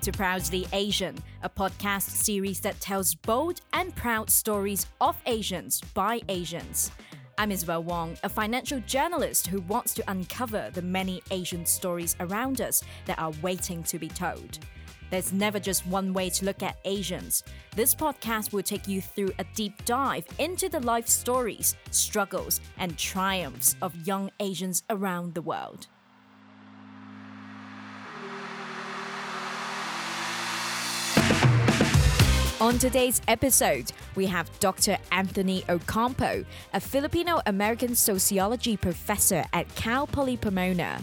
to Proudly Asian, a podcast series that tells bold and proud stories of Asians by Asians. I'm Isabel Wong, a financial journalist who wants to uncover the many Asian stories around us that are waiting to be told. There's never just one way to look at Asians. This podcast will take you through a deep dive into the life stories, struggles, and triumphs of young Asians around the world. On today's episode, we have Dr. Anthony Ocampo, a Filipino American sociology professor at Cal Poly Pomona.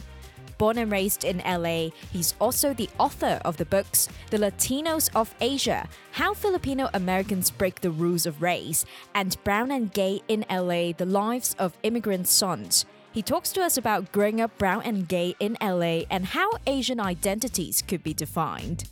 Born and raised in LA, he's also the author of the books The Latinos of Asia How Filipino Americans Break the Rules of Race and Brown and Gay in LA The Lives of Immigrant Sons. He talks to us about growing up brown and gay in LA and how Asian identities could be defined.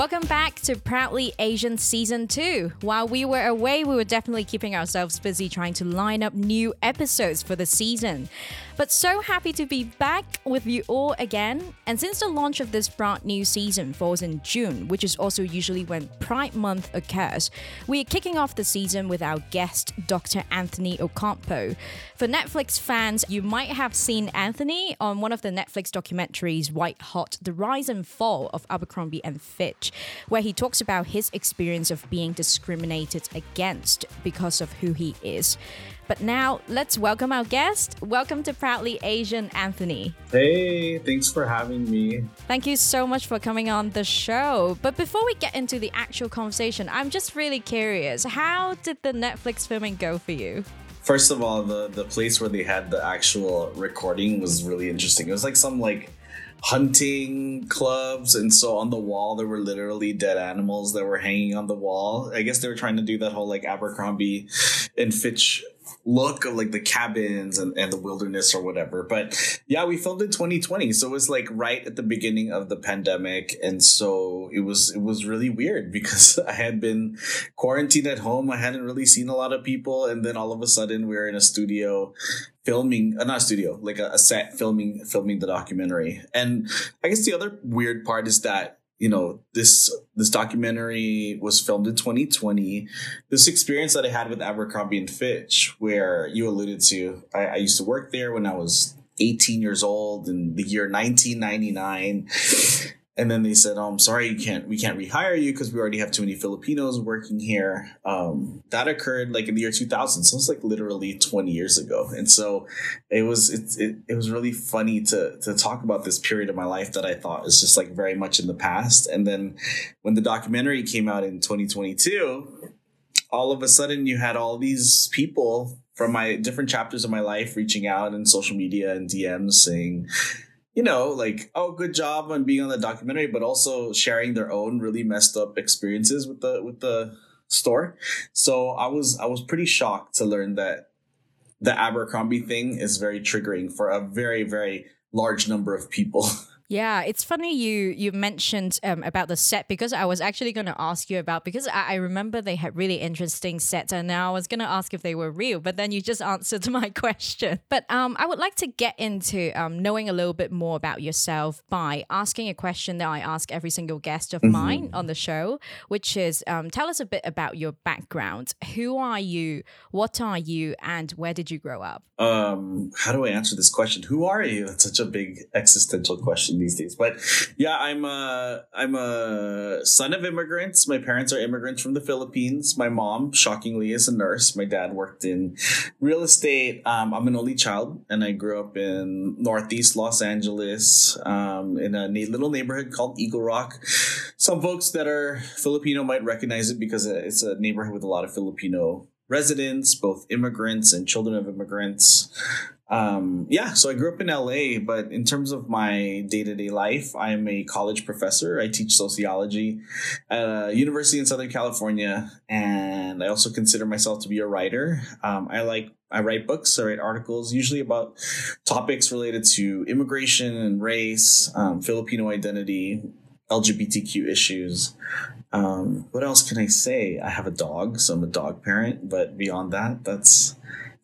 Welcome back to Proudly Asian Season 2. While we were away, we were definitely keeping ourselves busy trying to line up new episodes for the season. But so happy to be back with you all again. And since the launch of this brand new season falls in June, which is also usually when Pride Month occurs, we are kicking off the season with our guest, Dr. Anthony Ocampo. For Netflix fans, you might have seen Anthony on one of the Netflix documentaries, White Hot The Rise and Fall of Abercrombie and Fitch, where he talks about his experience of being discriminated against because of who he is. But now let's welcome our guest. Welcome to Proudly Asian, Anthony. Hey, thanks for having me. Thank you so much for coming on the show. But before we get into the actual conversation, I'm just really curious how did the Netflix filming go for you? First of all, the, the place where they had the actual recording was really interesting. It was like some like hunting clubs and so on the wall there were literally dead animals that were hanging on the wall i guess they were trying to do that whole like abercrombie and fitch look of like the cabins and, and the wilderness or whatever. But yeah, we filmed in 2020. So it was like right at the beginning of the pandemic. And so it was it was really weird because I had been quarantined at home. I hadn't really seen a lot of people. And then all of a sudden we are in a studio filming uh, not a studio, like a, a set filming filming the documentary. And I guess the other weird part is that you know this this documentary was filmed in 2020 this experience that i had with abercrombie and fitch where you alluded to I, I used to work there when i was 18 years old in the year 1999 and then they said, "Oh, I'm sorry, you can't. We can't rehire you because we already have too many Filipinos working here." Um, that occurred like in the year 2000, so it's like literally 20 years ago. And so it was it, it, it was really funny to to talk about this period of my life that I thought was just like very much in the past. And then when the documentary came out in 2022, all of a sudden you had all these people from my different chapters of my life reaching out in social media and DMs saying you know, like, oh, good job on being on the documentary, but also sharing their own really messed up experiences with the with the store. So I was I was pretty shocked to learn that the Abercrombie thing is very triggering for a very very large number of people. Yeah, it's funny you you mentioned um, about the set because I was actually going to ask you about because I, I, remember they had really interesting sets and now I was going to ask if they were real, but then you just answered my question. But um, I would like to get into um, knowing a little bit more about yourself by asking a question that I ask every single guest of mm-hmm. mine on the show, which is um, tell us a bit about your background. Who are you? What are you? And where did you grow up? Um, how do I answer this question? Who are you? It's such a big existential question these days. But yeah, I'm a I'm a son of immigrants. My parents are immigrants from the Philippines. My mom, shockingly, is a nurse. My dad worked in real estate. Um, I'm an only child, and I grew up in Northeast Los Angeles um, in a little neighborhood called Eagle Rock. Some folks that are Filipino might recognize it because it's a neighborhood with a lot of Filipino residents, both immigrants and children of immigrants um, yeah, so I grew up in LA, but in terms of my day to day life, I'm a college professor. I teach sociology at a university in Southern California, and I also consider myself to be a writer. Um, I like I write books, I write articles, usually about topics related to immigration and race, um, Filipino identity, LGBTQ issues. Um, what else can I say? I have a dog, so I'm a dog parent, but beyond that, that's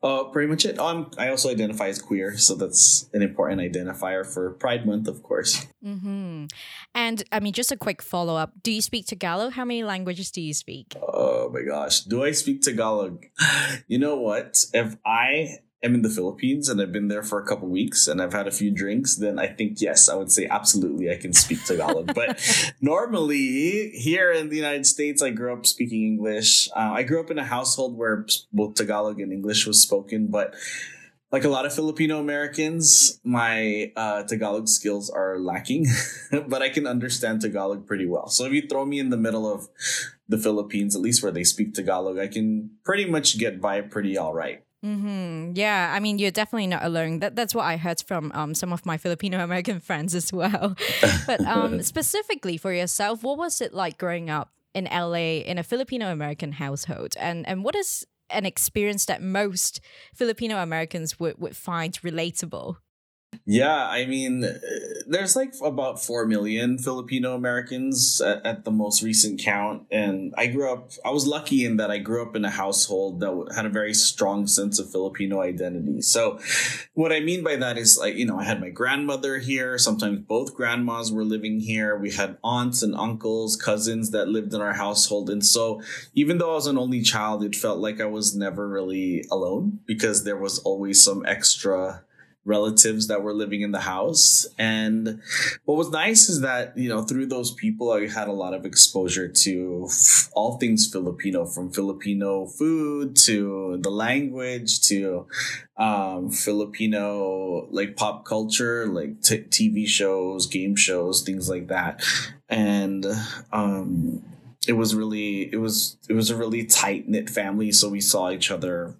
Uh, pretty much it. Um, I also identify as queer, so that's an important identifier for Pride Month, of course. Mm-hmm. And I mean, just a quick follow up. Do you speak Tagalog? How many languages do you speak? Oh my gosh, do I speak Tagalog? You know what? If I am in the Philippines and I've been there for a couple weeks and I've had a few drinks, then I think yes, I would say absolutely I can speak Tagalog. but normally here in the United States, I grew up speaking English. Uh, I grew up in a household where both Tagalog and English was spoken, but like a lot of Filipino Americans, my uh, Tagalog skills are lacking, but I can understand Tagalog pretty well. So if you throw me in the middle of the Philippines, at least where they speak Tagalog, I can pretty much get by pretty all right. Mm-hmm. Yeah, I mean, you're definitely not alone. That, that's what I heard from um, some of my Filipino American friends as well. but um, specifically for yourself, what was it like growing up in LA in a Filipino American household? And and what is an experience that most Filipino Americans would, would find relatable? Yeah, I mean, uh, there's like about 4 million Filipino Americans at, at, the most recent count. And I grew up, I was lucky in that I grew up in a household that had a very strong sense of Filipino identity. So, what I mean by that is, like, you know, I had my grandmother here. Sometimes both grandmas were living here. We had aunts and uncles, cousins that lived in our household. And so, even though I was an only child, it felt like I was never really alone because there was always some extra relatives that were living in the house. And what was nice is that, you know, through those people, I had a lot of exposure to all things Filipino, from Filipino food to the language to um, Filipino, like pop culture, like t- TV shows, game shows, things like that. And, um, it was really it was it was a really tight knit family so we saw each other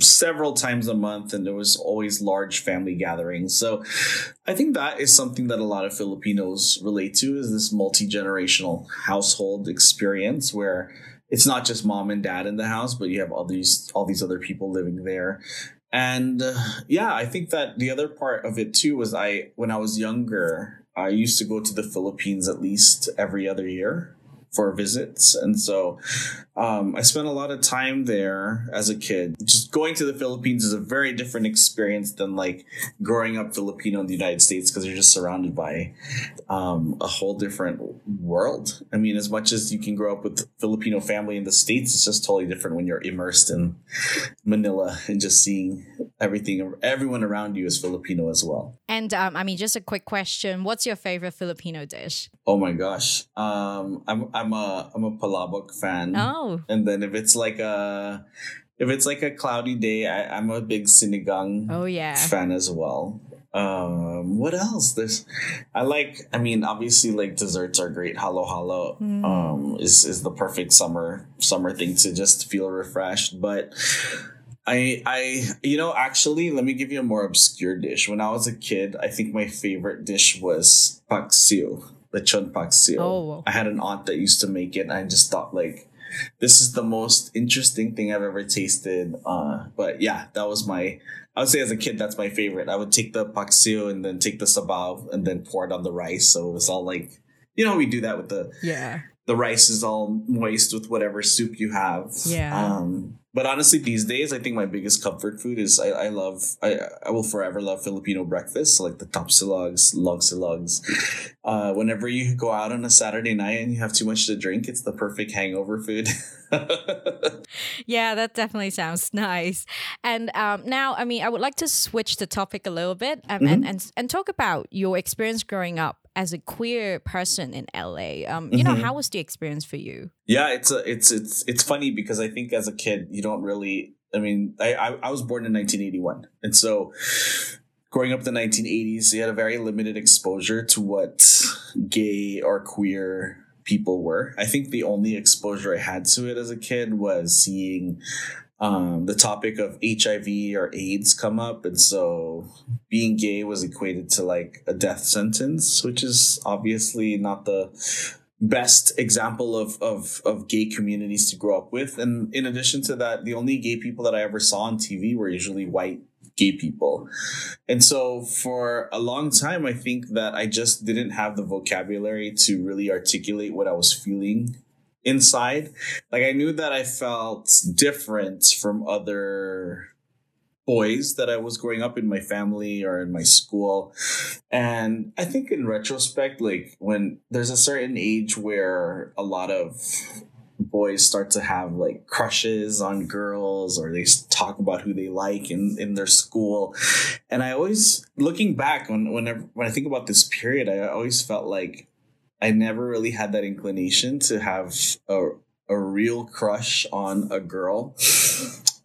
several times a month and there was always large family gatherings so i think that is something that a lot of filipinos relate to is this multi-generational household experience where it's not just mom and dad in the house but you have all these all these other people living there and uh, yeah i think that the other part of it too was i when i was younger i used to go to the philippines at least every other year for visits. And so um, I spent a lot of time there as a kid. Just going to the Philippines is a very different experience than like growing up Filipino in the United States because you're just surrounded by um, a whole different world. I mean, as much as you can grow up with Filipino family in the States, it's just totally different when you're immersed in Manila and just seeing everything, everyone around you is Filipino as well. And um, I mean, just a quick question What's your favorite Filipino dish? Oh my gosh. Um, I'm, I'm a I'm a palabok fan. Oh. And then if it's like a if it's like a cloudy day, I, I'm a big sinigang oh, yeah. fan as well. Um, what else? There's I like I mean, obviously like desserts are great. Halo halo mm. um is is the perfect summer summer thing to just feel refreshed. But I I you know actually let me give you a more obscure dish. When I was a kid, I think my favorite dish was paksiw lechon paksiw. Oh. I had an aunt that used to make it, and I just thought like, this is the most interesting thing I've ever tasted. Uh, but yeah, that was my. I would say as a kid, that's my favorite. I would take the paksiw and then take the sabaw and then pour it on the rice. So it was all like, you know, we do that with the yeah. The rice is all moist with whatever soup you have. Yeah. Um, but honestly, these days, I think my biggest comfort food is I, I love I I will forever love Filipino breakfast, like the top tapsilogs, longsilogs. Uh, whenever you go out on a Saturday night and you have too much to drink, it's the perfect hangover food. yeah, that definitely sounds nice. And um, now, I mean, I would like to switch the topic a little bit um, mm-hmm. and, and and talk about your experience growing up as a queer person in LA. Um, you mm-hmm. know, how was the experience for you? Yeah, it's a, it's it's it's funny because I think as a kid you don't really. I mean, I I, I was born in 1981, and so growing up in the 1980s, you had a very limited exposure to what gay or queer people were. I think the only exposure I had to it as a kid was seeing um, the topic of HIV or AIDS come up, and so being gay was equated to like a death sentence, which is obviously not the best example of, of of gay communities to grow up with. And in addition to that, the only gay people that I ever saw on TV were usually white gay people. And so for a long time, I think that I just didn't have the vocabulary to really articulate what I was feeling inside. Like I knew that I felt different from other boys that I was growing up in my family or in my school. And I think in retrospect, like when there's a certain age where a lot of boys start to have like crushes on girls or they talk about who they like in, in their school. And I always looking back on whenever when I think about this period, I always felt like I never really had that inclination to have a a real crush on a girl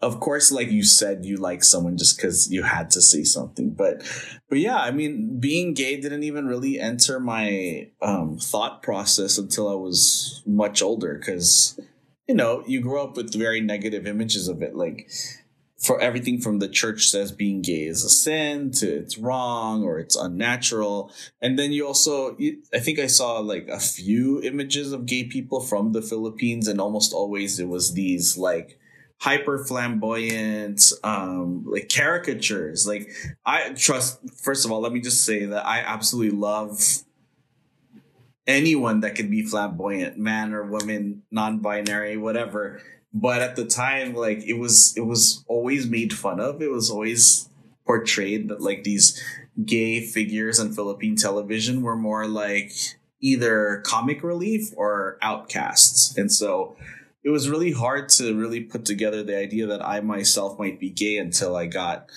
of course, like you said, you like someone just because you had to say something. But, but yeah, I mean, being gay didn't even really enter my um, thought process until I was much older. Because, you know, you grow up with very negative images of it, like for everything from the church says being gay is a sin to it's wrong or it's unnatural and then you also i think i saw like a few images of gay people from the philippines and almost always it was these like hyper flamboyant um like caricatures. Like i trust first of all let me just say that i absolutely love anyone that can be flamboyant man or woman non-binary whatever. But at the time like it was it was always made fun of. It was always portrayed that like these gay figures on philippine television were more like either comic relief or outcasts. And so it was really hard to really put together the idea that I myself might be gay until I got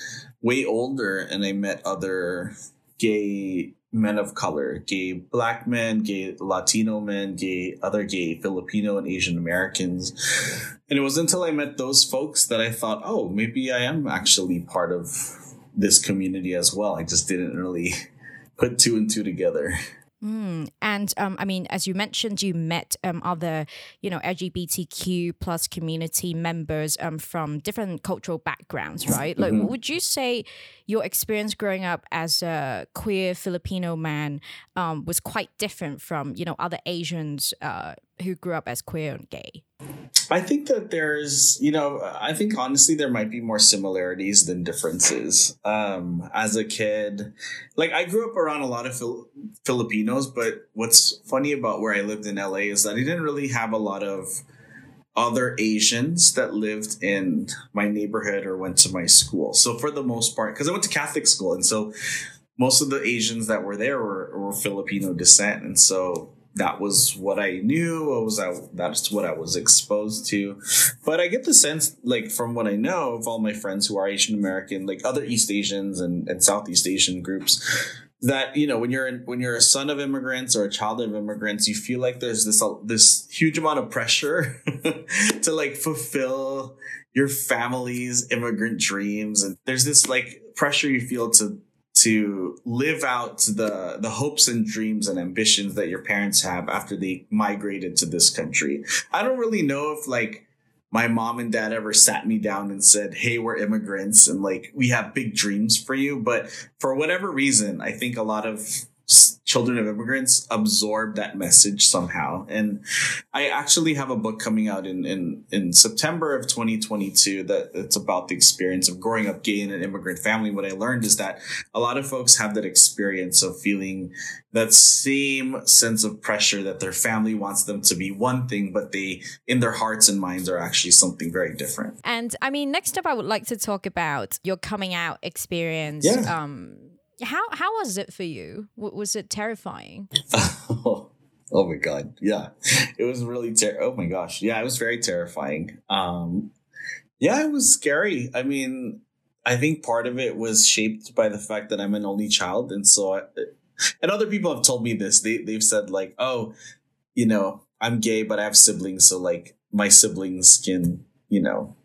way older and I met other gay men of color, gay black men, gay Latino men, gay other gay Filipino and Asian Americans. And it was until I met those folks that I thought, oh, maybe I am actually part of this community as well. I just didn't really put two and two together. Mm. And um, I mean, as you mentioned, you met um, other, you know, LGBTQ plus community members um, from different cultural backgrounds, right? Like, mm-hmm. would you say your experience growing up as a queer Filipino man um, was quite different from, you know, other Asians uh, who grew up as queer and gay? I think that there's, you know, I think honestly there might be more similarities than differences. Um, as a kid, like I grew up around a lot of Fil- Filipinos, but what's funny about where I lived in LA is that I didn't really have a lot of other Asians that lived in my neighborhood or went to my school. So for the most part, because I went to Catholic school, and so most of the Asians that were there were, were Filipino descent, and so that was what I knew. Was that's what I was exposed to. But I get the sense, like from what I know of all my friends who are Asian American, like other East Asians and, and Southeast Asian groups, that you know when you're when you're a son of immigrants or a child of immigrants, you feel like there's this this huge amount of pressure to like fulfill your family's immigrant dreams, and there's this like pressure you feel to to live out the the hopes and dreams and ambitions that your parents have after they migrated to this country. I don't really know if like my mom and dad ever sat me down and said, "Hey, we're immigrants and like we have big dreams for you," but for whatever reason, I think a lot of children of immigrants absorb that message somehow. And I actually have a book coming out in, in, in September of 2022 that it's about the experience of growing up gay in an immigrant family. What I learned is that a lot of folks have that experience of feeling that same sense of pressure that their family wants them to be one thing, but they, in their hearts and minds, are actually something very different. And I mean, next up, I would like to talk about your coming out experience. Yeah. Um, how how was it for you? Was it terrifying? oh, oh my god, yeah, it was really ter- Oh my gosh, yeah, it was very terrifying. Um, yeah, it was scary. I mean, I think part of it was shaped by the fact that I'm an only child, and so, I, and other people have told me this. They they've said like, oh, you know, I'm gay, but I have siblings, so like my siblings can, you know,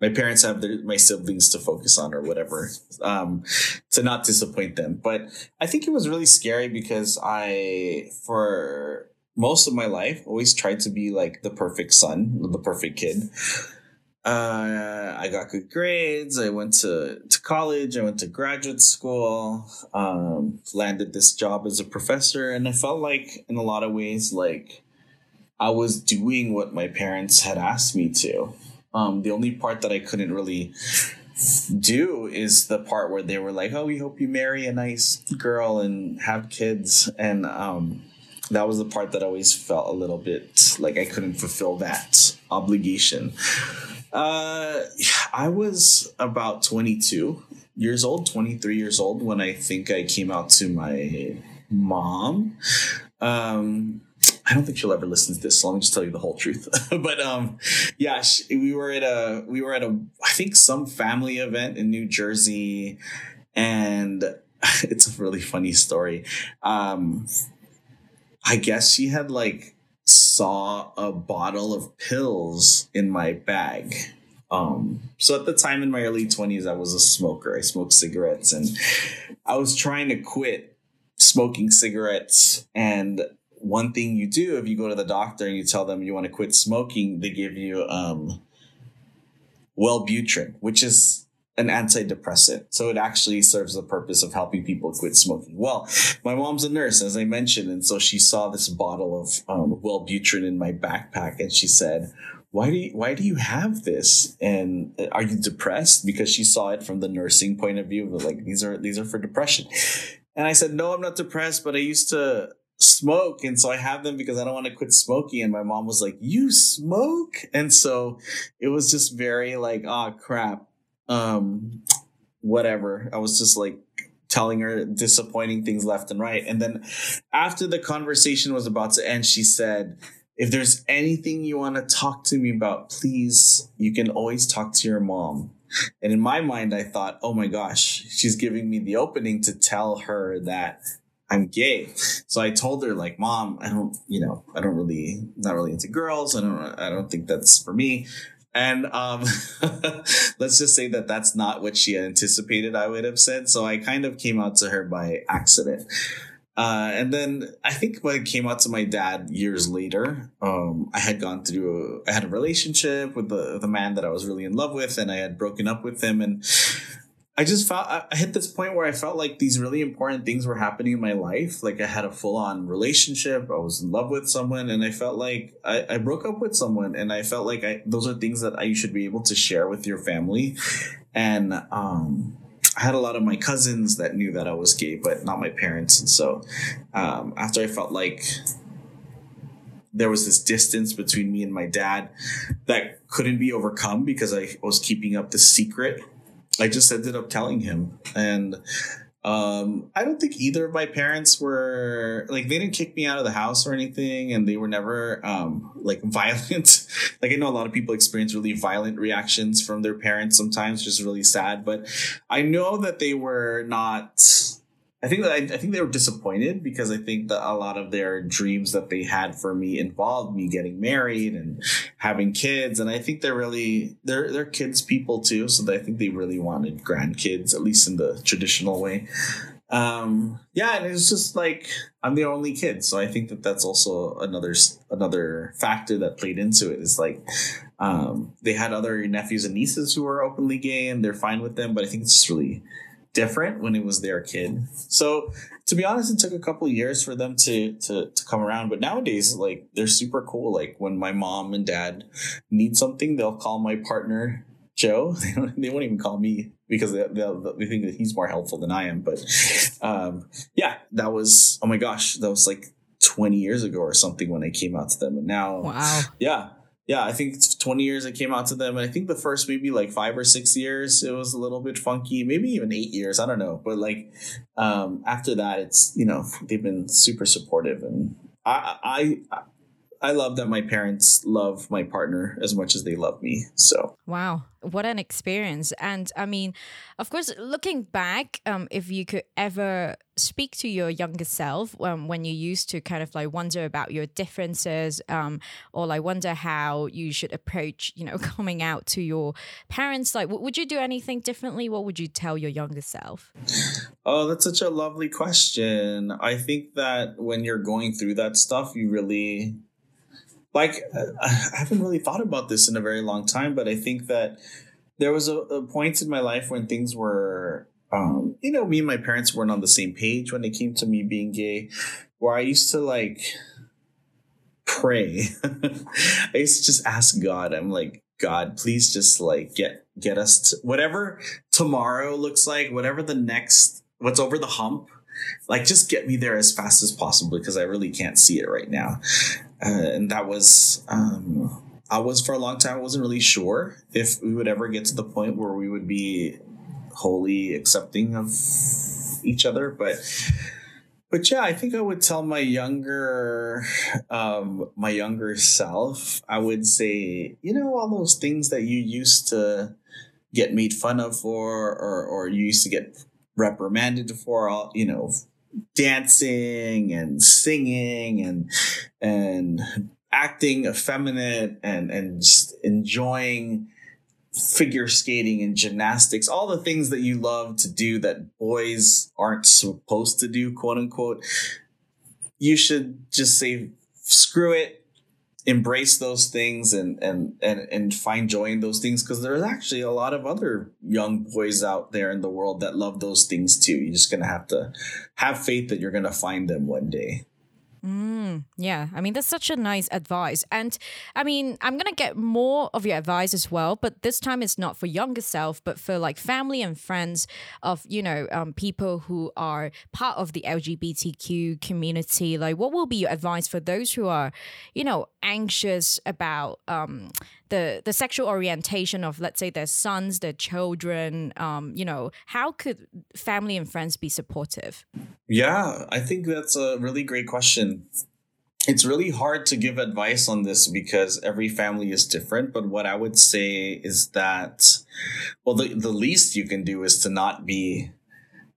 my parents have their, my siblings to focus on or whatever um, to not disappoint them but i think it was really scary because i for most of my life always tried to be like the perfect son the perfect kid uh, I got good grades. I went to, to college. I went to graduate school. Um, landed this job as a professor, and I felt like, in a lot of ways, like I was doing what my parents had asked me to. Um, the only part that I couldn't really do is the part where they were like, "Oh, we hope you marry a nice girl and have kids," and um, that was the part that always felt a little bit like I couldn't fulfill that. obligation. Uh, I was about 22 years old, 23 years old when I think I came out to my mom. Um, I don't think she'll ever listen to this, so let me just tell you the whole truth. but um, yeah, she, we were at a we were at a I think some family event in New Jersey, and it's a really funny story. Um, I guess she had like saw a bottle of pills in my bag. Um, so at the time in my early 20s, I was a smoker. I smoked cigarettes and I was trying to quit smoking cigarettes. And one thing you do if you go to the doctor and you tell them you want to quit smoking, they give you um, Wellbutrin, which is an antidepressant. So it actually serves the purpose of helping people quit smoking. Well, my mom's a nurse, as I mentioned, and so she saw this bottle of um, Wellbutrin in my backpack, and she said, "Why do you, why do you have this? And uh, are you depressed?" Because she saw it from the nursing point of view, like these are these are for depression. And I said, "No, I'm not depressed, but I used to." Smoke and so i have them because i don't want to quit smoking and my mom was like you smoke and so it was just very like oh crap um, whatever. I was just like telling her disappointing things left and right. And then after the conversation was about to end, she said, if there's anything you want to talk to me about, please, you can always talk to your mom. And in my mind, I thought, oh my gosh, she's giving me the opening to tell her that I'm gay. So I told her, like, mom, I don't, you know, I don't really, not really into girls. I don't, I don't think that's for me. And um, let's just say that that's not what she anticipated I would have said. So I kind of came out to her by accident. Uh, and then I think when it came out to my dad years later, um, I had gone through, a, I had a relationship with the, the man that I was really in love with, and I had broken up with him. And I just felt I hit this point where I felt like these really important things were happening in my life. Like I had a full on relationship, I was in love with someone, and I felt like I, I broke up with someone, and I felt like I, those are things that I, should be able to share with your family. And um, I had a lot of my cousins that knew that I was gay, but not my parents. And so um, after I felt like there was this distance between me and my dad that couldn't be overcome because I was keeping up the secret I just ended up telling him. And um, I don't think either of my parents were like they didn't kick me out of the house or anything, and they were never um, like violent. like I know a lot of people experience really violent reactions from their parents sometimes, just really sad. But I know that they were not I think that I, I, think they were disappointed because I think that a lot of their dreams that they had for me involved me getting married and having kids, and I think they're really they're they're kids people too, so I think they really wanted grandkids at least in the traditional way. Um, yeah, and it's just like I'm the only kid, so I think that that's also another another factor that played into it. Is like um, they had other nephews and nieces who were openly gay, and they're fine with them, but I think it's just really different when it was their kid. So to be honest, it took a couple years for them to, to to come around. But nowadays, like they're super cool. Like when my mom and dad need something, they'll call my partner Joe. They, don't, they won't even call me because they, they think that he's more helpful than I am. But um, yeah, that was oh my gosh, that was like 20 years ago or something when I came out to them. And now, wow, yeah, yeah, I think 20 years it came out to them. And I think the first maybe like five or six years, it was a little bit funky, maybe even eight years. I don't know. But like um, after that, it's, you know, they've been super supportive. And I, I, I love that my parents love my partner as much as they love me. So, wow, what an experience. And I mean, of course, looking back, um, if you could ever speak to your younger self um, when you used to kind of like wonder about your differences um, or like wonder how you should approach, you know, coming out to your parents, like, w- would you do anything differently? What would you tell your younger self? Oh, that's such a lovely question. I think that when you're going through that stuff, you really like I haven't really thought about this in a very long time, but I think that there was a, a point in my life when things were, um, you know, me and my parents weren't on the same page when it came to me being gay, where I used to like pray. I used to just ask God. I'm like, God, please just like get get us to whatever tomorrow looks like, whatever the next what's over the hump like just get me there as fast as possible because I really can't see it right now uh, and that was um, I was for a long time. I wasn't really sure if we would ever get to the point where we would be wholly accepting of each other, but but yeah, I think I would tell my younger, um, my younger self. I would say, you know, all those things that you used to get made fun of for, or or you used to get reprimanded for, all you know, dancing and singing and and acting effeminate and and just enjoying figure skating and gymnastics, all the things that you love to do that boys aren't supposed to do, quote unquote, you should just say, screw it, embrace those things and and and, and find joy in those things because there's actually a lot of other young boys out there in the world that love those things too. You're just gonna have to have faith that you're gonna find them one day. Mm, yeah, I mean, that's such a nice advice. And I mean, I'm going to get more of your advice as well, but this time it's not for younger self, but for like family and friends of, you know, um, people who are part of the LGBTQ community. Like, what will be your advice for those who are, you know, anxious about, um, the the sexual orientation of let's say their sons their children um, you know how could family and friends be supportive? Yeah i think that's a really great question. It's really hard to give advice on this because every family is different but what i would say is that well the, the least you can do is to not be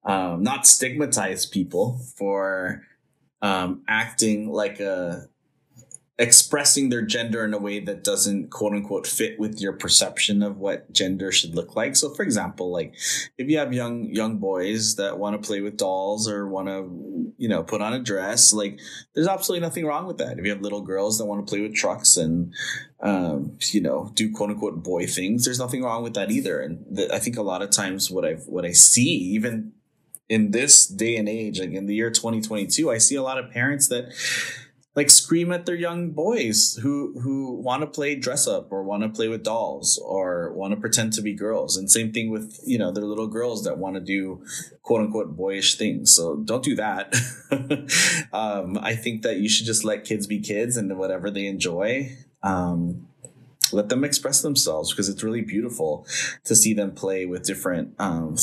um, not stigmatize people for um, acting like a expressing their gender in a way that doesn't quote unquote fit with your perception of what gender should look like. So for example, like if you have young young boys that want to play with dolls or want to, you know, put on a dress, like there's absolutely nothing wrong with that. If you have little girls that want to play with trucks and um, you know, do quote unquote boy things, there's nothing wrong with that either. And I think a lot of times what I've what I see even in this day and age, like in the year 2022, I see a lot of parents that like scream at their young boys who who want to play dress up or want to play with dolls or want to pretend to be girls. And same thing with you know their little girls that want to do quote unquote boyish things. So don't do that. Um, i think that you should just let kids be kids and whatever they enjoy um, let them express themselves because it's really beautiful to see them play with different um,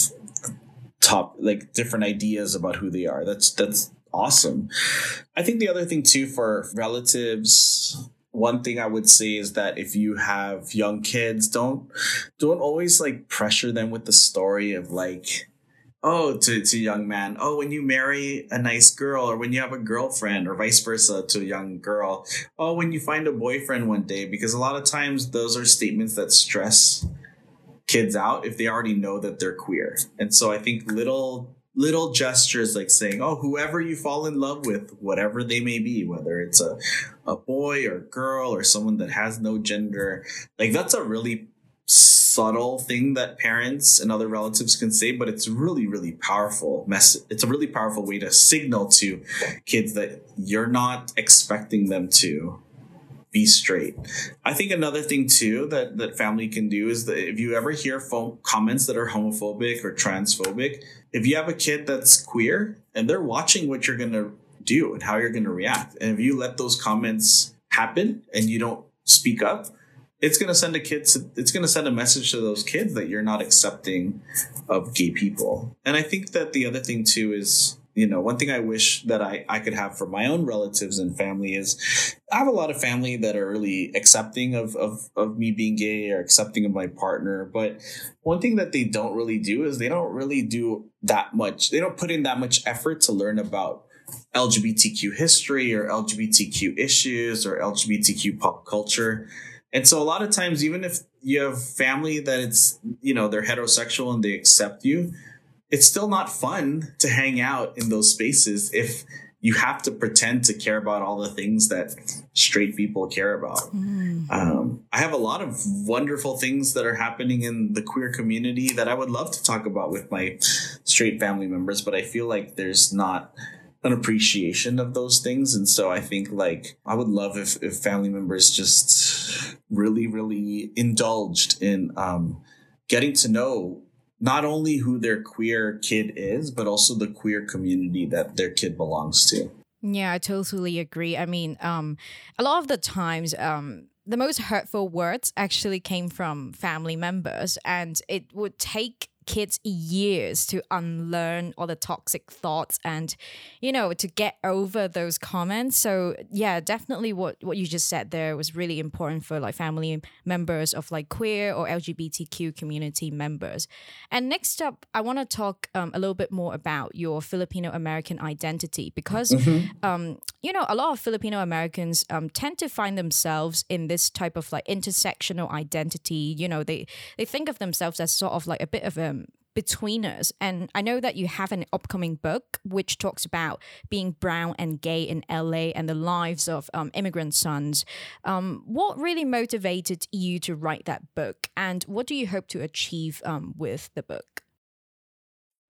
top like different ideas about who they are. That's that's awesome. I think the other thing too for relatives one thing I would say is that if you have young kids, don't don't always like pressure them with the story of like, oh, to, to young man, oh, when you marry a nice girl or when you have a girlfriend or vice versa to a young girl, oh, when you find a boyfriend one day, because a lot of times those are statements that stress kids out if they already know that they're queer. And so I think little little gestures like saying, oh, whoever you fall in love with, whatever they may be, whether it's a, a boy or girl or someone that has no gender, like that's a really subtle thing that parents and other relatives can say, but it's really, really powerful message. It's a really powerful way to signal to kids that you're not expecting them to be straight. I think another thing too that that family can do is that if you ever hear comments that are homophobic or transphobic, if you have a kid that's queer and they're watching what you're going to do and how you're going to react, and if you let those comments happen and you don't speak up, it's going to send a kid to, it's going to send a message to those kids that you're not accepting of gay people. And I think that the other thing too is you know, one thing I wish that I, I could have for my own relatives and family is I have a lot of family that are really accepting of, of, of me being gay or accepting of my partner. But one thing that they don't really do is they don't really do that much. They don't put in that much effort to learn about LGBTQ history or LGBTQ issues or LGBTQ pop culture. And so a lot of times, even if you have family that it's, you know, they're heterosexual and they accept you, it's still not fun to hang out in those spaces if you have to pretend to care about all the things that straight people care about. Mm. Um, I have a lot of wonderful things that are happening in the queer community that I would love to talk about with my straight family members, but I feel like there's not an appreciation of those things. And so I think like I would love if, if family members just really, really indulged in um, getting to know not only who their queer kid is, but also the queer community that their kid belongs to. Yeah, I totally agree. I mean, um, a lot of the times, um, the most hurtful words actually came from family members, and it would take kids years to unlearn all the toxic thoughts and you know to get over those comments. So yeah definitely what what you just said there was really important for like family members of like queer or lgbtq community members. And next up i want to talk um, a little bit more about your filipino american identity because mm-hmm. um, you know a lot of filipino americans um, tend to find themselves in this type of like intersectional identity. You know they they think of themselves as sort of like a bit of a between us. And I know that you have an upcoming book which talks about being brown and gay in LA and the lives of um, immigrant sons. Um, what really motivated you to write that book, and what do you hope to achieve um, with the book?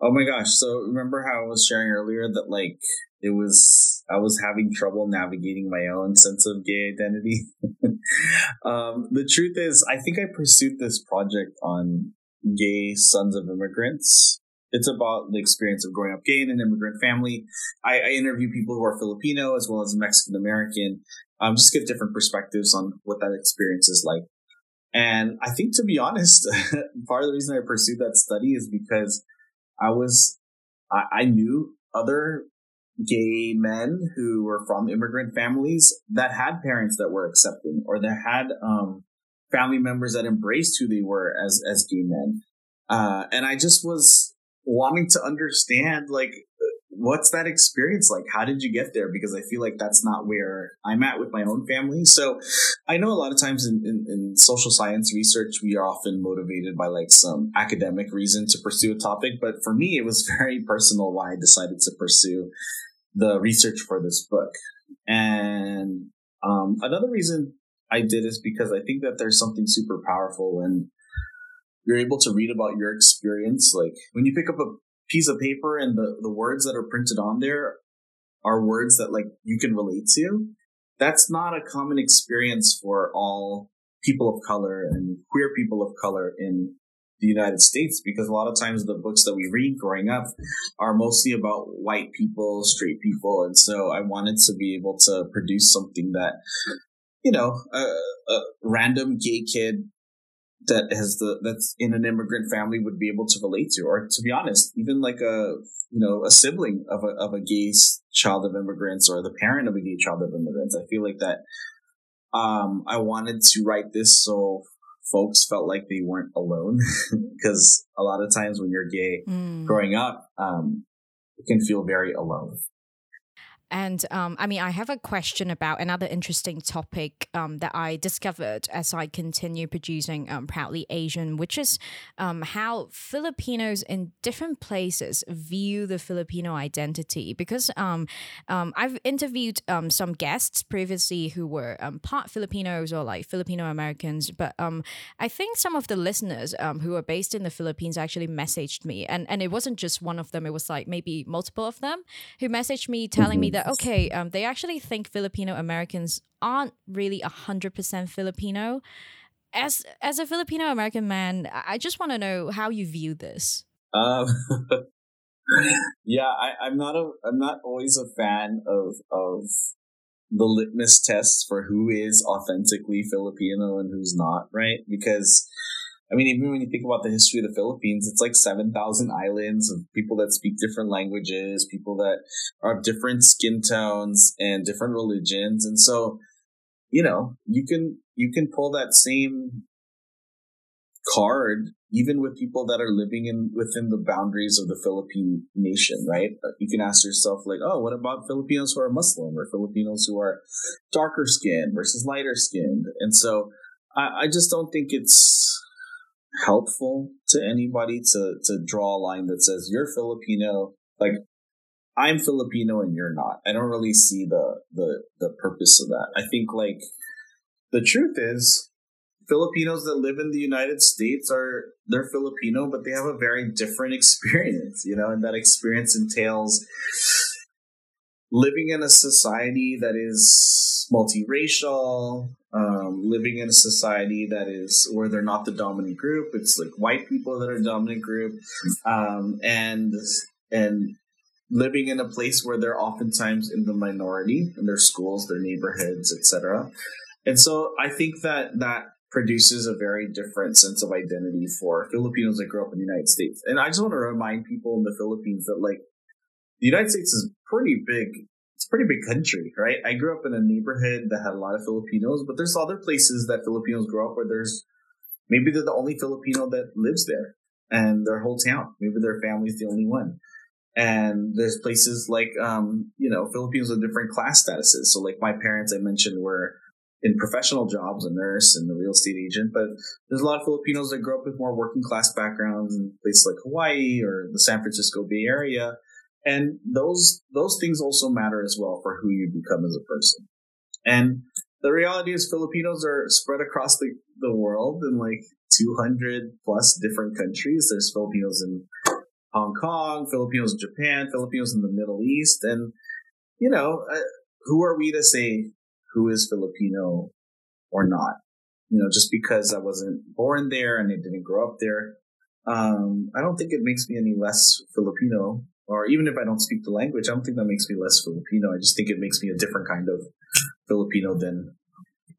Oh my gosh. So remember how I was sharing earlier that like it was I was having trouble navigating my own sense of gay identity. um, the truth is, I think I pursued this project on gay sons of immigrants. It's about the experience of growing up gay in an immigrant family. I, I interview people who are Filipino as well as Mexican American, um, just give different perspectives on what that experience is like. And I think, to be honest, part of the reason I pursued that study is because I was, I, I knew other gay men who were from immigrant families that had parents that were accepting or that had um, family members that embraced who they were as as gay men. Uh, and I just was wanting to understand like what's that experience like? How did you get there? Because I feel like that's not where I'm at with my own family. So I know a lot of times in, in, in, social science research, we are often motivated by like some academic reason to pursue a topic. But for me, it was very personal why I decided to pursue the research for this book. And um, another reason I did is because I think that there's something super powerful and you're able to read about your experience. Like when you pick up a piece of paper and the, the words that are printed on there are words that like you can relate to. That's not a common experience for all people of color and queer people of color in the United States because a lot of times the books that we read growing up are mostly about white people, straight people. And so I wanted to be able to produce something that you know, a, a random gay kid that has the that's in an immigrant family would be able to relate to, or to be honest, even like a you know a sibling of a of a gay child of immigrants or the parent of a gay child of immigrants. I feel like that. Um, I wanted to write this so folks felt like they weren't alone because a lot of times when you're gay mm. growing up, um, it can feel very alone. And um, I mean, I have a question about another interesting topic um, that I discovered as I continue producing um, Proudly Asian, which is um, how Filipinos in different places view the Filipino identity. Because um, um, I've interviewed some guests previously who were part Filipinos or like Filipino Americans, but I think some of the listeners who are based in the Philippines actually messaged me, and, and it wasn't just one of them, it was like maybe multiple of them who messaged me telling mm-hmm. me that that okay, um, they actually think Filipino Americans aren't really hundred percent Filipino. As as a Filipino American man, I just want to know how you view this. Um, yeah, I, I'm not a I'm not always a fan of of the litmus tests for who is authentically Filipino and who's not, right? Because I mean, even when you think about the history of the Philippines, it's like 7,000 islands of people that speak different languages, people that are of different skin tones and different religions. And so, you know, you can, you can pull that same card even with people that are living in within the boundaries of the Philippine nation, right? Uh, you can ask yourself like, oh, what about Filipinos who are Muslim or Filipinos who are darker skinned versus lighter skinned? And so I, I just don't think it's helpful to anybody to to draw a line that says you're Filipino, like I'm Filipino and you're not. I don't really see the the the purpose of that. I think like the truth is Filipinos that live in the United States are they're Filipino, but they have a very different experience, you know, and that experience entails living in a society that is multiracial, um, living in a society that is where they're not the dominant group. It's like white people that are dominant group, um, and and living in a place where they're oftentimes in the minority in their schools, their neighborhoods, etc. And so I think that that produces a very different sense of identity for Filipinos that grow up in the United States. And I just want to remind people in the Philippines that like the United States is pretty big. It's a pretty big country, right? I grew up in a neighborhood that had a lot of Filipinos, but there's other places that Filipinos grow up where there's maybe they're the only Filipino that lives there and their whole town. Maybe their family's the only one. And there's places like, um, you know, Filipinos with different class statuses. So like my parents, I mentioned, were in professional jobs, a nurse and a real estate agent, but there's a lot of Filipinos that grow up with more working class backgrounds in places like Hawaii or the San Francisco Bay Area. And those, those things also matter as well for who you become as a person. And the reality is Filipinos are spread across the, the world in like 200 plus different countries. There's Filipinos in Hong Kong, Filipinos in Japan, Filipinos in the Middle East. And, you know, uh, who are we to say who is Filipino or not? You know, just because I wasn't born there and I didn't grow up there, um, I don't think it makes me any less Filipino. Or even if I don't speak the language, I don't think that makes me less Filipino. I just think it makes me a different kind of Filipino than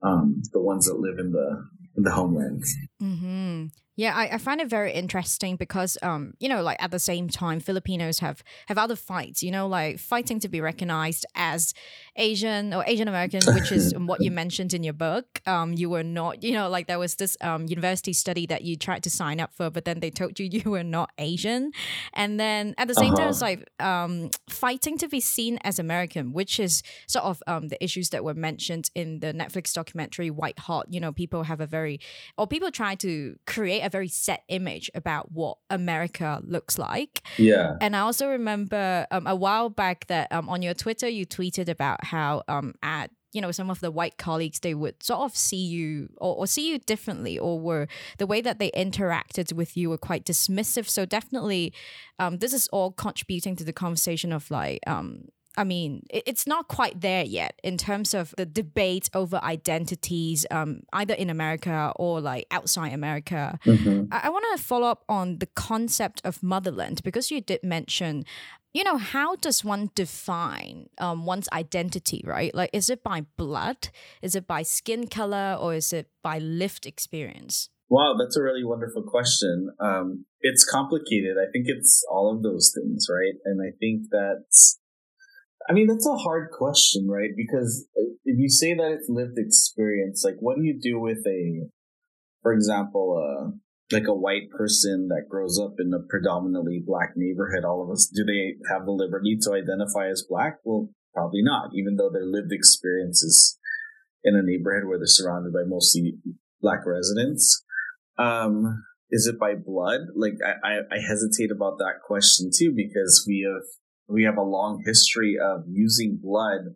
um, the ones that live in the in the homeland. Mm-hmm. Yeah, I, I find it very interesting because, um, you know, like at the same time, Filipinos have have other fights. You know, like fighting to be recognized as Asian or Asian American, which is what you mentioned in your book. Um, you were not, you know, like there was this um university study that you tried to sign up for, but then they told you you were not Asian, and then at the same uh-huh. time, it's like um fighting to be seen as American, which is sort of um the issues that were mentioned in the Netflix documentary White Hot. You know, people have a very or people try to create a a very set image about what America looks like. Yeah. And I also remember um, a while back that um, on your Twitter you tweeted about how um, at you know some of the white colleagues they would sort of see you or, or, see you differently or were the way that they interacted with you were quite dismissive so definitely um, this is all contributing to the conversation of like um, I mean, it's not quite there yet in terms of the debate over identities, um, either in America or like outside America. Mm-hmm. I, I want to follow up on the concept of motherland because you did mention you know how does one define um, one's identity right? Like is it by blood? Is it by skin color? Or is it by lived experience? Wow that's a really wonderful question. Um, it's complicated. I think it's all of those things right? And i think that I mean, that's a hard question, right? Because if you say that it's lived experience, like, what do you do with a, for example, uh, like a white person that grows up in a predominantly black neighborhood? All of us, do they have the liberty to identify as black? Well, probably not, even though their lived experience is in a neighborhood where they're surrounded by mostly black residents. Um, is it by blood? Like, I, I hesitate about that question too, because we have we have a long history of using blood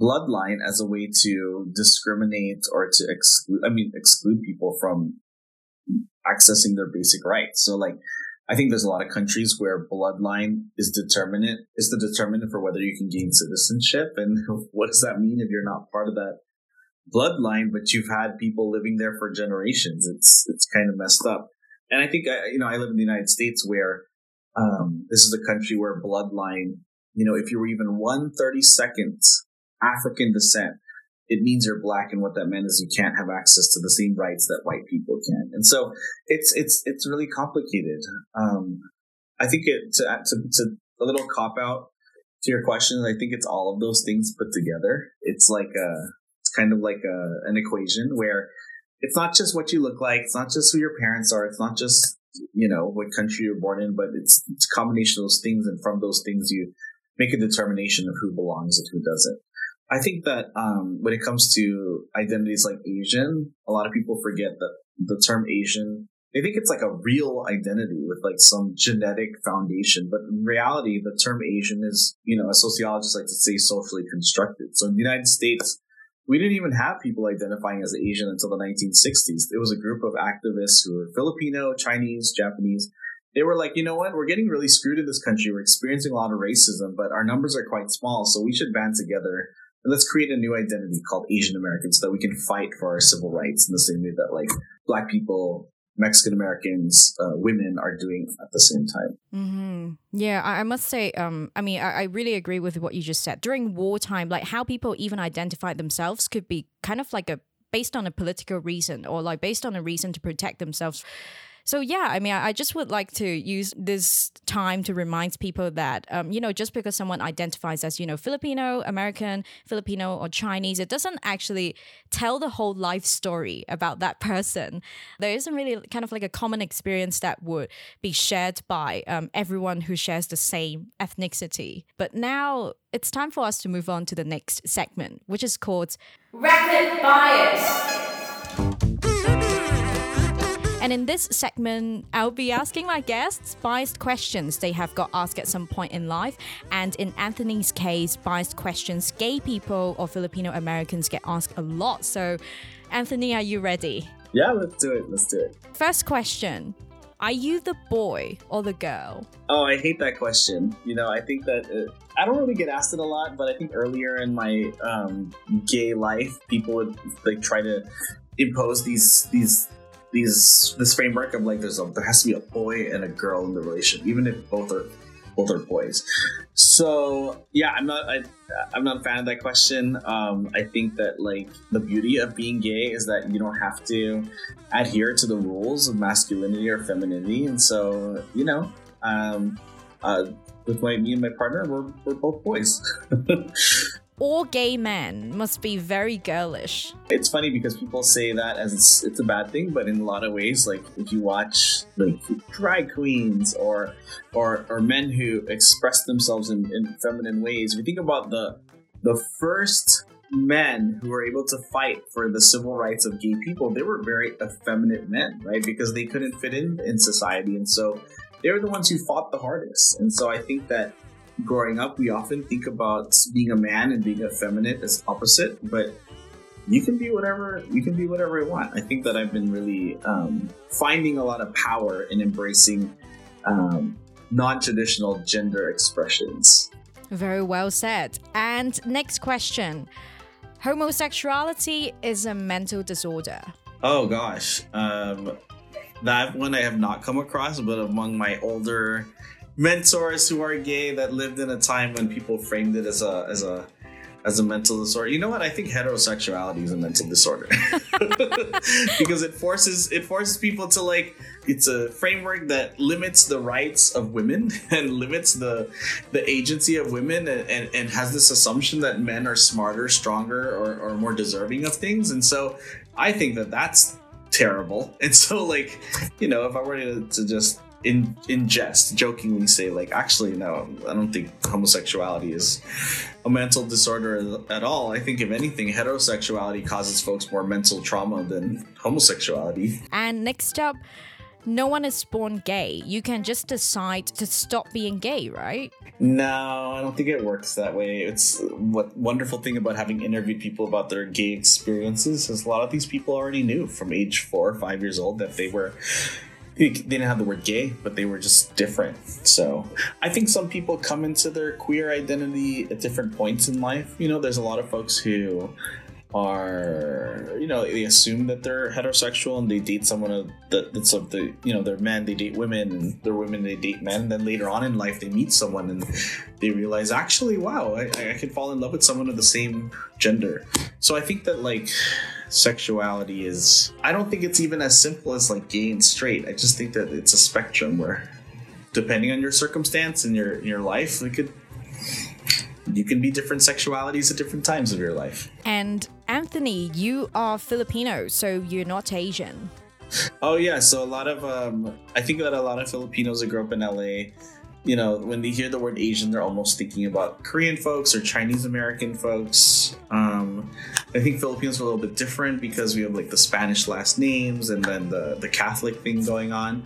bloodline as a way to discriminate or to exclude i mean exclude people from accessing their basic rights. So like i think there's a lot of countries where bloodline is determinant is the determinant for whether you can gain citizenship. And what does that mean if you're not part of that bloodline but you've had people living there for generations? It's it's kind of messed up. And i think I, you know i live in the united states where um, this is a country where bloodline, you know, if you were even one thirty second African descent, it means you're black, and what that meant is you can't have access to the same rights that white people can. And so it's it's it's really complicated. Um, I think it to, to to a little cop out to your question. I think it's all of those things put together. It's like a it's kind of like a, an equation where it's not just what you look like. It's not just who your parents are. It's not just you know what country you're born in, but it's it's a combination of those things, and from those things you make a determination of who belongs and who doesn't. I think that um, when it comes to identities like Asian, a lot of people forget that the term Asian. They think it's like a real identity with like some genetic foundation, but in reality, the term Asian is, you know, a sociologist like to say socially constructed. So in the United States, we didn't even have people identifying as Asian until the 1960s. It was a group of activists who were Filipino, Chinese, Japanese. They were like, you know what? We're getting really screwed in this country. We're experiencing a lot of racism, but our numbers are quite small, so we should band together and let's create a new identity called Asian American so that we can fight for our civil rights in the same way that like black people Mexican Americans, uh, women are doing at the same time. Mm-hmm. Yeah, I, I, must say, um, I mean, I, I, really agree with what you just said. During wartime, like how people even identify themselves could be kind of like a based on a political reason or like based on a reason to protect themselves so yeah, I mean, I just would like to use this time to remind people that um, you know just because someone identifies as you know Filipino, American, Filipino, or Chinese, it doesn't actually tell the whole life story about that person. There isn't really kind of like a common experience that would be shared by um, everyone who shares the same ethnicity. But now it's time for us to move on to the next segment, which is called Bias. And in this segment, I'll be asking my guests biased questions they have got asked at some point in life. And in Anthony's case, biased questions gay people or Filipino Americans get asked a lot. So, Anthony, are you ready? Yeah, let's do it. Let's do it. First question Are you the boy or the girl? Oh, I hate that question. You know, I think that. Uh, I don't really get asked it a lot, but I think earlier in my um, gay life, people would like try to impose these these these this framework of like there's a there has to be a boy and a girl in the relation, even if both are both are boys. So yeah, I'm not I, I'm not a fan of that question. Um, I think that like the beauty of being gay is that you don't have to adhere to the rules of masculinity or femininity, and so you know, um, uh, with my me and my partner, we're we're both boys. all gay men must be very girlish. It's funny because people say that as it's, it's, a bad thing, but in a lot of ways, like if you watch like drag queens or or or men who express themselves in, in feminine ways, if you think about the the first men who were able to fight for the civil rights of gay people, they were very effeminate men, right? Because they couldn't fit in in society, and so they were the ones who fought the hardest. And so I think that growing up, we often think about being a man and being effeminate as opposite, but you can be whatever you can be whatever you want. I think that I've been really um, finding a lot of power in embracing um, non-traditional gender expressions. Very well said. And next question: Homosexuality is a mental disorder. Oh gosh, um, that one I have not come across, but among my older mentors who are gay that lived in a time when people framed it as a as a as a mental disorder. You know what? I think heterosexuality is a mental disorder because it forces it forces people to like it's a framework that limits the rights of women and limits the the agency of women and, and, and has this assumption that men are smarter, stronger, or, or more deserving of things. And so I think that that's terrible. And so like, you know, if I were to, to just in in jest jokingly say like actually no i don't think homosexuality is a mental disorder at all i think if anything heterosexuality causes folks more mental trauma than homosexuality and next up no one is born gay. You can just decide to stop being gay, right? No, I don't think it works that way. It's what wonderful thing about having interviewed people about their gay experiences is a lot of these people already knew from age four or five years old that they were they didn't have the word gay, but they were just different. So I think some people come into their queer identity at different points in life. You know, there's a lot of folks who are you know they assume that they're heterosexual and they date someone that, that's of the you know they're men they date women and they're women they date men. And then later on in life they meet someone and they realize actually wow I, I could fall in love with someone of the same gender. So i think that like sexuality is i don't think it's even as simple as like gay and straight. I just think that it's a spectrum where depending on your circumstance and your your life it could you can be different sexualities at different times of your life. And Anthony, you are Filipino, so you're not Asian. Oh yeah, so a lot of um, I think that a lot of Filipinos that grew up in LA, you know, when they hear the word Asian, they're almost thinking about Korean folks or Chinese American folks. Um, I think Filipinos are a little bit different because we have like the Spanish last names and then the the Catholic thing going on.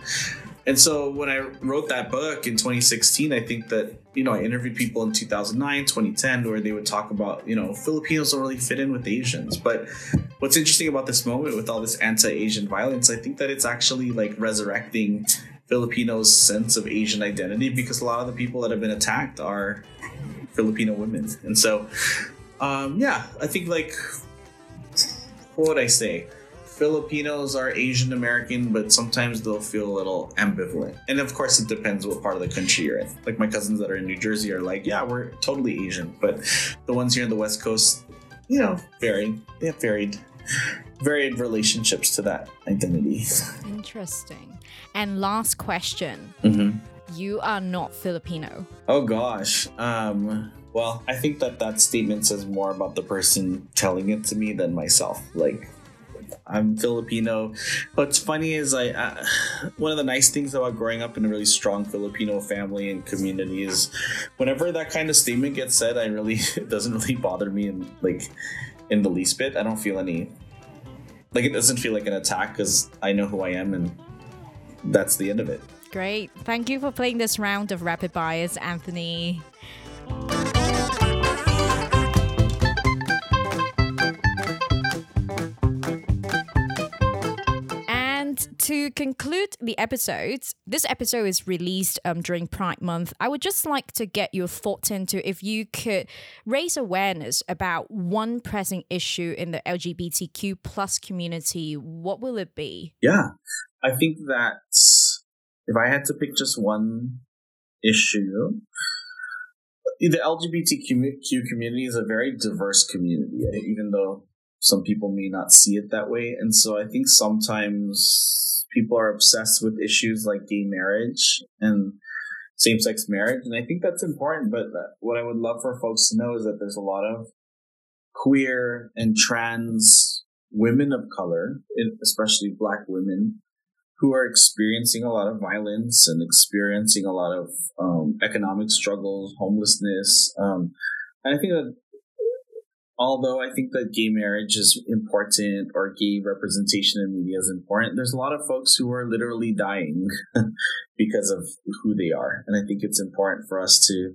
And so when I wrote that book in 2016, I think that, you know, I interviewed people in 2009, 2010, where they would talk about, you know, Filipinos don't really fit in with Asians. But what's interesting about this moment with all this anti Asian violence, I think that it's actually like resurrecting Filipinos' sense of Asian identity because a lot of the people that have been attacked are Filipino women. And so, um, yeah, I think like, what would I say? Filipinos are Asian American, but sometimes they'll feel a little ambivalent. And of course, it depends what part of the country you're in. Like my cousins that are in New Jersey are like, yeah, we're totally Asian. But the ones here in the West Coast, you know, varied. They have varied, varied relationships to that identity. Interesting. And last question. Mm-hmm. You are not Filipino. Oh gosh. Um. Well, I think that that statement says more about the person telling it to me than myself. Like, I'm Filipino. What's funny is I, one of the nice things about growing up in a really strong Filipino family and community is whenever that kind of statement gets said, I really it doesn't really bother me in like in the least bit. I don't feel any like it doesn't feel like an attack because I know who I am and that's the end of it. Great. Thank you for playing this round of Rapid Bias, Anthony. To conclude the episodes, this episode is released um, during Pride Month. I would just like to get your thoughts into if you could raise awareness about one pressing issue in the LGBTQ plus community, what will it be? Yeah, I think that if I had to pick just one issue, the LGBTQ community is a very diverse community, even though some people may not see it that way. And so I think sometimes people are obsessed with issues like gay marriage and same sex marriage. And I think that's important. But what I would love for folks to know is that there's a lot of queer and trans women of color, especially black women, who are experiencing a lot of violence and experiencing a lot of um, economic struggles, homelessness. Um, and I think that although I think that gay marriage is important or gay representation in media is important, there's a lot of folks who are literally dying because of who they are. And I think it's important for us to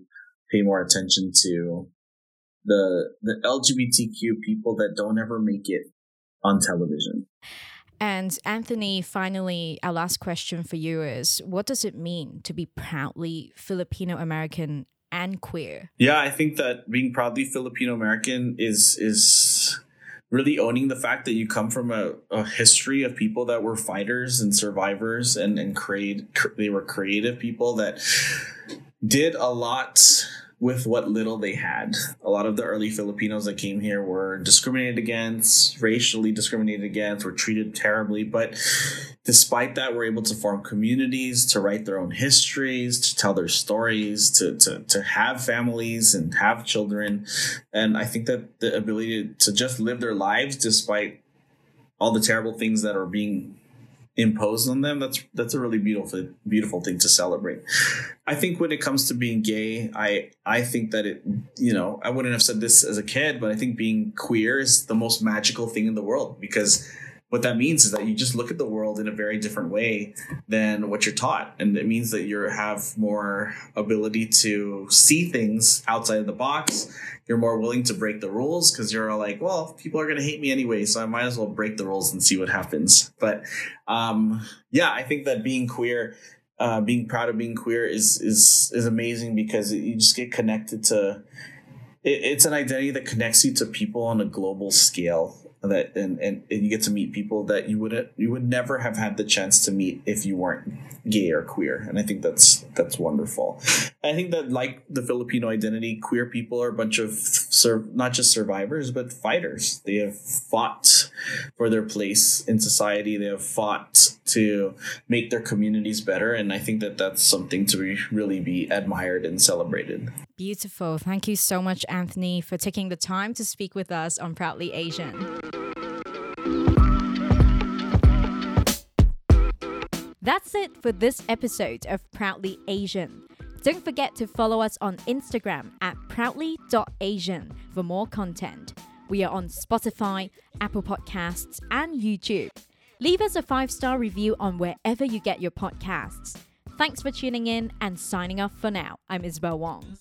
pay more attention to the the LGBTQ people that don't ever make it on television. And Anthony, finally, our last question for you is what does it mean to be proudly Filipino American and queer. Yeah, I think that being proudly Filipino American is is really owning the fact that you come from a, a history of people that were fighters and survivors and and create they were creative people that did a lot with what little they had. A lot of the early Filipinos that came here were discriminated against, racially discriminated against, were treated terribly. But despite that, were able to form communities, to write their own histories, to tell their stories, to, to, to have families and have children. And I think that the ability to just live their lives despite all the terrible things that are being imposed on them that's that's a really beautiful beautiful thing to celebrate. I think when it comes to being gay i i think that it you know i wouldn't have said this as a kid but i think being queer is the most magical thing in the world because what that means is that you just look at the world in a very different way than what you're taught. And it means that you have more ability to see things outside of the box you're more willing to break the rules because you're like well people are going to hate me anyway so i might as well break the rules and see what happens. But um, yeah i think that being queer uh, being proud of being queer is is is amazing because you just get connected to it, it's an identity that connects you to people on a global scale that and, and, and you get to meet people that you would you would never have had the chance to meet if you weren't gay or queer. And i think that's that's wonderful. I think that like the filipino identity queer people are a bunch of sur- not just survivors but fighters. They have fought for their place in society. They have fought to make their communities better. And i think that that's something to really be admired and celebrated Beautiful. Thank you so much, Anthony, for taking the time to speak with us on Proudly Asian. That's it for this episode of Proudly Asian. Don't forget to follow us on Instagram at proudly.asian for more content. We are on Spotify, Apple Podcasts, and YouTube. Leave us a five star review on wherever you get your podcasts. Thanks for tuning in and signing off for now. I'm Isabel Wong.